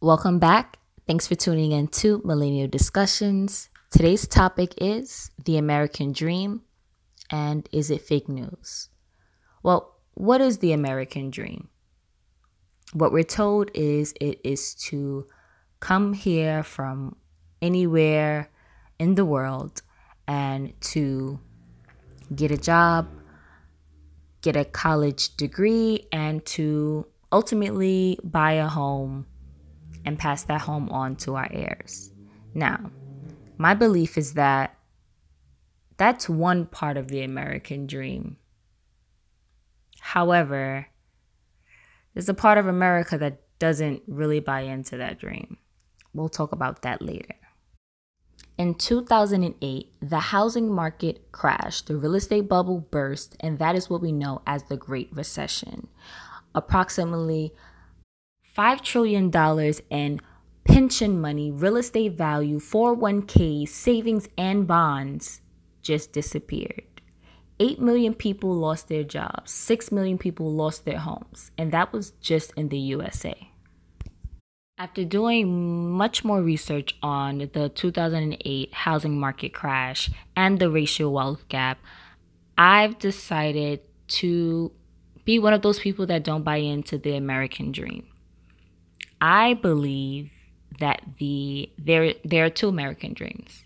Welcome back. Thanks for tuning in to Millennial Discussions. Today's topic is the American dream and is it fake news? Well, what is the American dream? What we're told is it is to come here from anywhere in the world and to get a job, get a college degree, and to ultimately buy a home and pass that home on to our heirs. Now, my belief is that that's one part of the American dream. However, there's a part of America that doesn't really buy into that dream. We'll talk about that later. In 2008, the housing market crashed, the real estate bubble burst, and that is what we know as the Great Recession. Approximately $5 trillion in pension money, real estate value, 401ks, savings, and bonds just disappeared. 8 million people lost their jobs, 6 million people lost their homes, and that was just in the USA. After doing much more research on the 2008 housing market crash and the racial wealth gap, I've decided to be one of those people that don't buy into the American dream. I believe that the there there are two American dreams.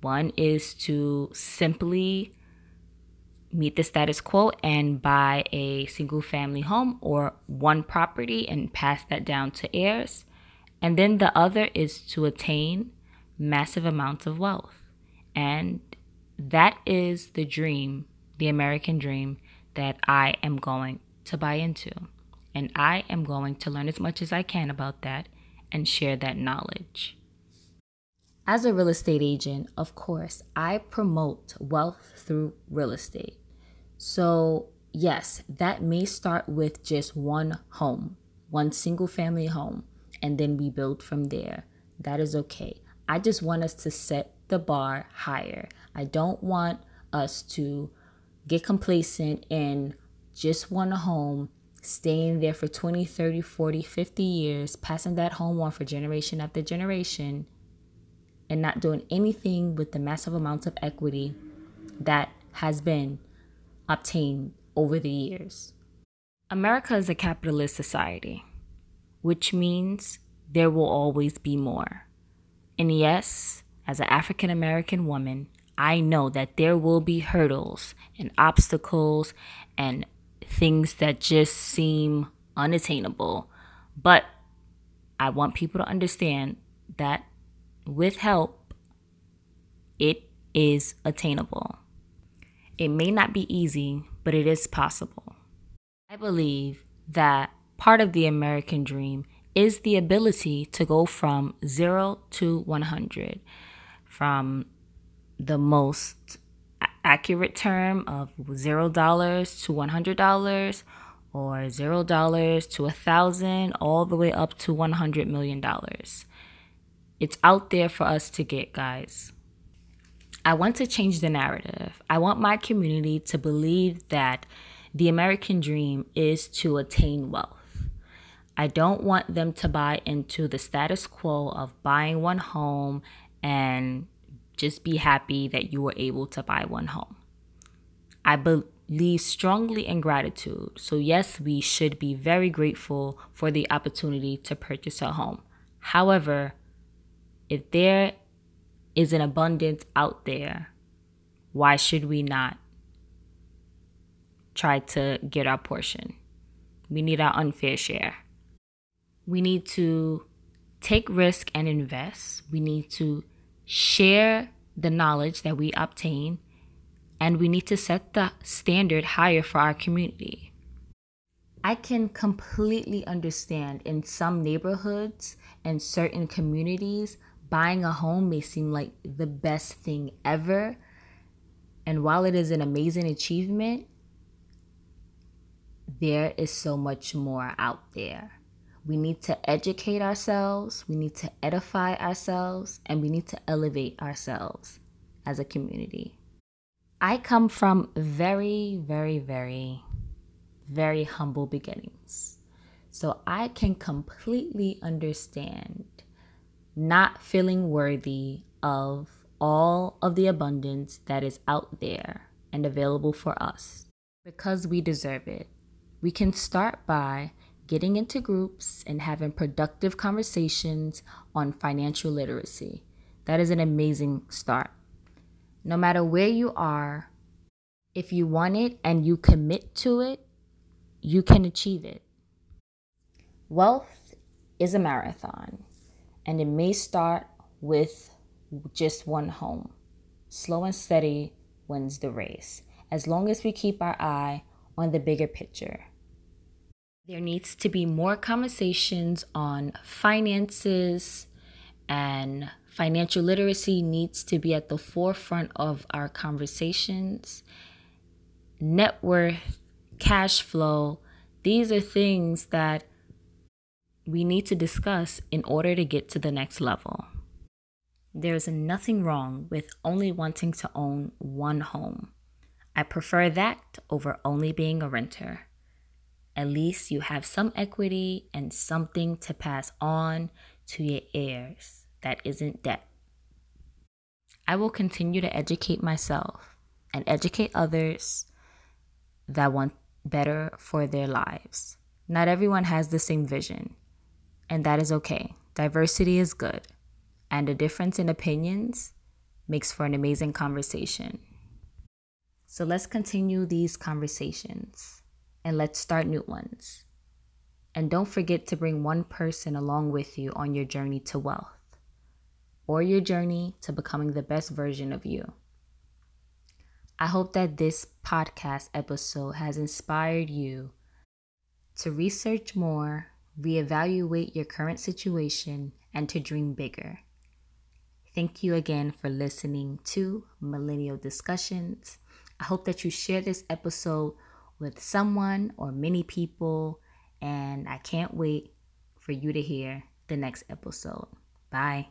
One is to simply meet the status quo and buy a single family home or one property and pass that down to heirs. And then the other is to attain massive amounts of wealth. And that is the dream, the American dream that I am going to buy into. And I am going to learn as much as I can about that and share that knowledge. As a real estate agent, of course, I promote wealth through real estate. So, yes, that may start with just one home, one single family home, and then we build from there. That is okay. I just want us to set the bar higher. I don't want us to get complacent in just one home staying there for 20, 30, 40, 50 years, passing that home on for generation after generation, and not doing anything with the massive amounts of equity that has been obtained over the years. America is a capitalist society, which means there will always be more. And yes, as an African American woman, I know that there will be hurdles and obstacles and things that just seem unattainable. But I want people to understand that with help, it is attainable. It may not be easy, but it is possible. I believe that part of the American dream is the ability to go from zero to 100, from the most accurate term of zero dollars to one hundred dollars or zero dollars to a thousand all the way up to one hundred million dollars. It's out there for us to get guys. I want to change the narrative. I want my community to believe that the american dream is to attain wealth. I don't want them to buy into the status quo of buying one home and just be happy that you were able to buy one home. I believe strongly in gratitude. So, yes, we should be very grateful for the opportunity to purchase a home. However, if there is an abundance out there, why should we not try to get our portion? We need our unfair share. We need to take risk and invest. We need to share the knowledge that we obtain, and we need to set the standard higher for our community. I can completely understand in some neighborhoods and certain communities, buying a home may seem like the best thing ever. And while it is an amazing achievement, there is so much more out there. We need to educate ourselves, we need to edify ourselves, and we need to elevate ourselves as a community. I come from very, very, very, very humble beginnings. So I can completely understand not feeling worthy of all of the abundance that is out there and available for us because we deserve it. We can start by getting into groups and having productive conversations on financial literacy. That is an amazing start. No matter where you are, if you want it and you commit to it, you can achieve it. Wealth is a marathon, and it may start with just one home. Slow and steady wins the race, as long as we keep our eye on the bigger picture. There needs to be more conversations on finances, and financial literacy needs to be at the forefront of our conversations. Net worth, cash flow, these are things that we need to discuss in order to get to the next level. There is nothing wrong with only wanting to own one home. I prefer that over only being a renter. At least you have some equity and something to pass on to your heirs that isn't debt. I will continue to educate myself and educate others that want better for their lives. Not everyone has the same vision, and that is okay. Diversity is good, and a difference in opinions makes for an amazing conversation. So let's continue these conversations and let's start new ones. And don't forget to bring one person along with you on your journey to wealth or your journey to becoming the best version of you. I hope that this podcast episode has inspired you to research more, reevaluate your current situation, and to dream bigger. Thank you again for listening to Millennial Discussions. I hope that you share this episode with someone or many people, and I can't wait for you to hear the next episode. Bye.